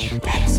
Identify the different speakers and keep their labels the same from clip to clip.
Speaker 1: You better.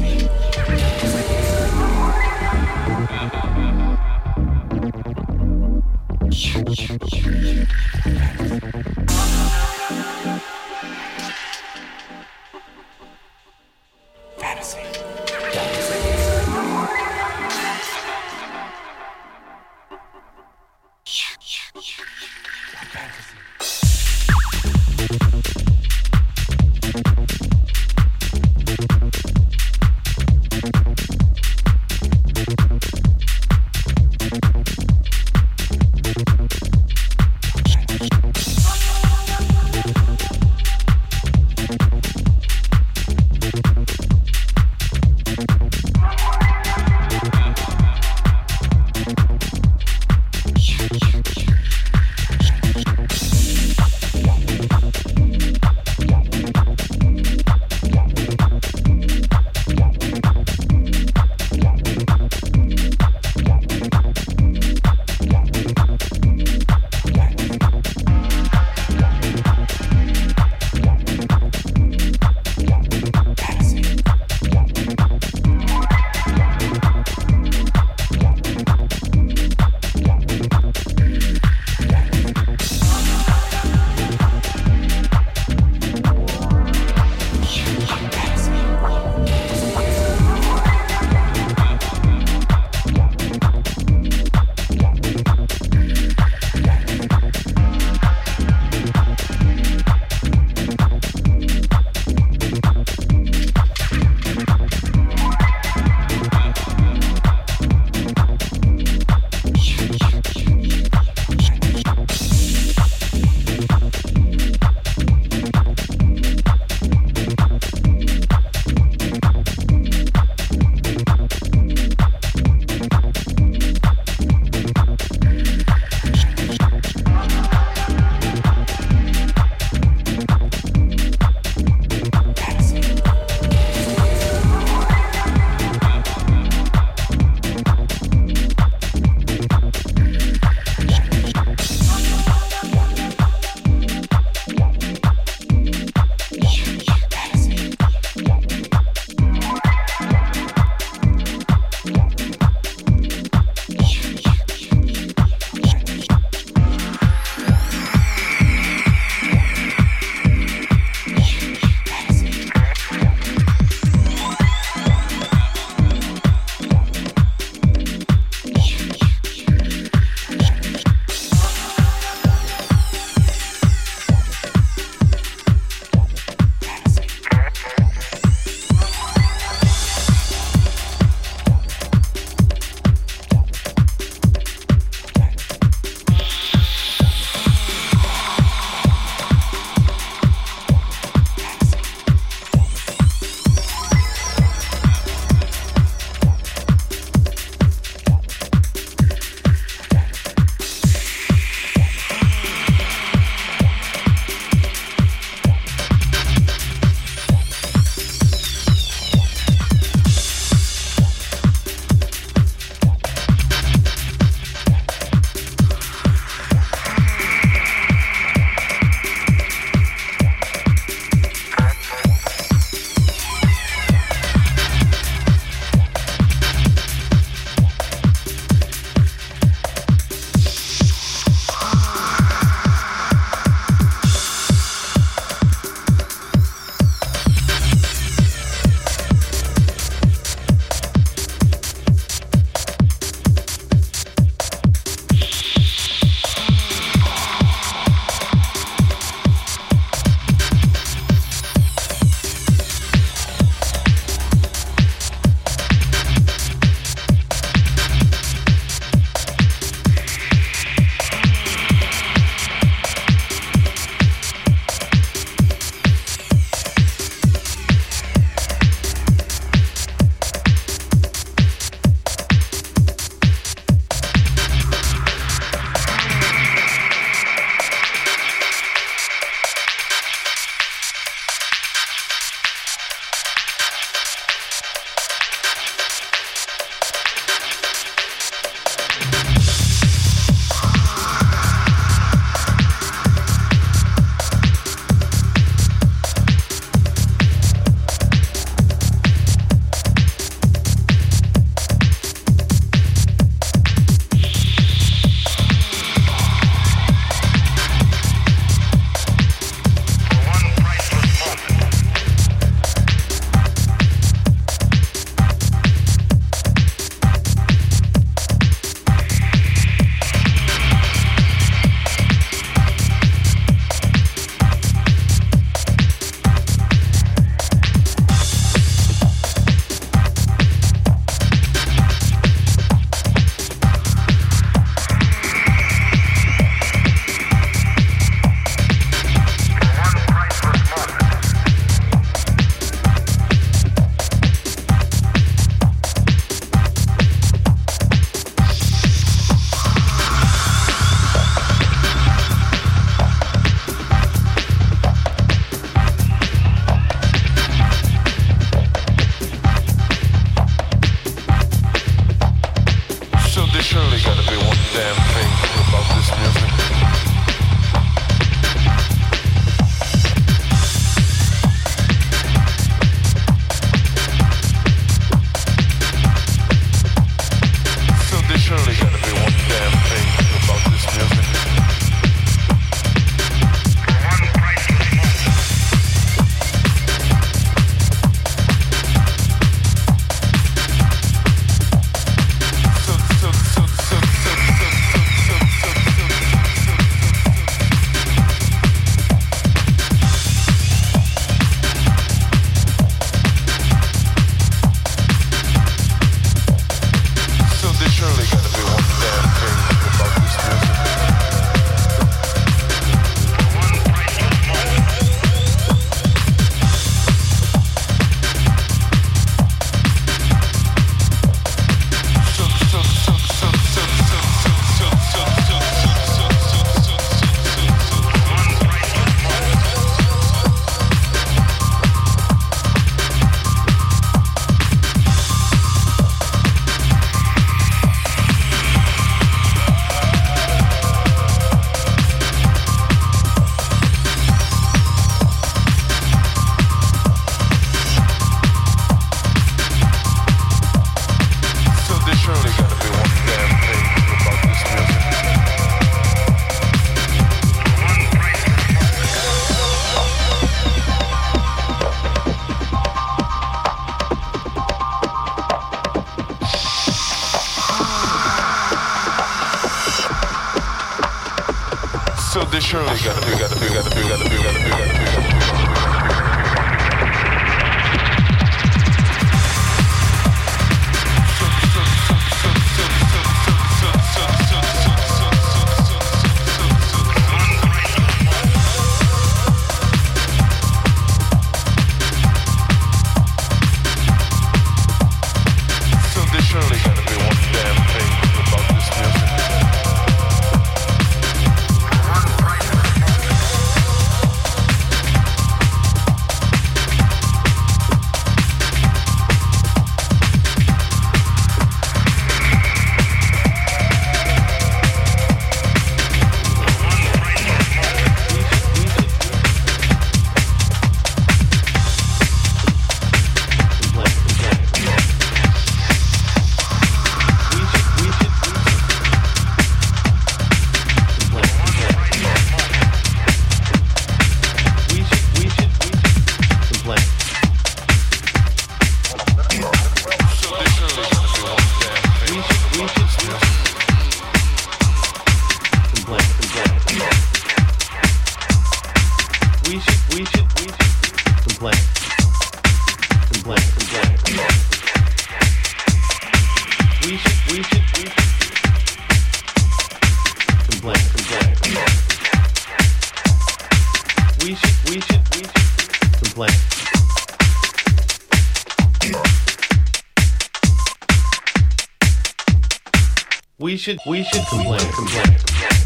Speaker 1: Should we should complain complain.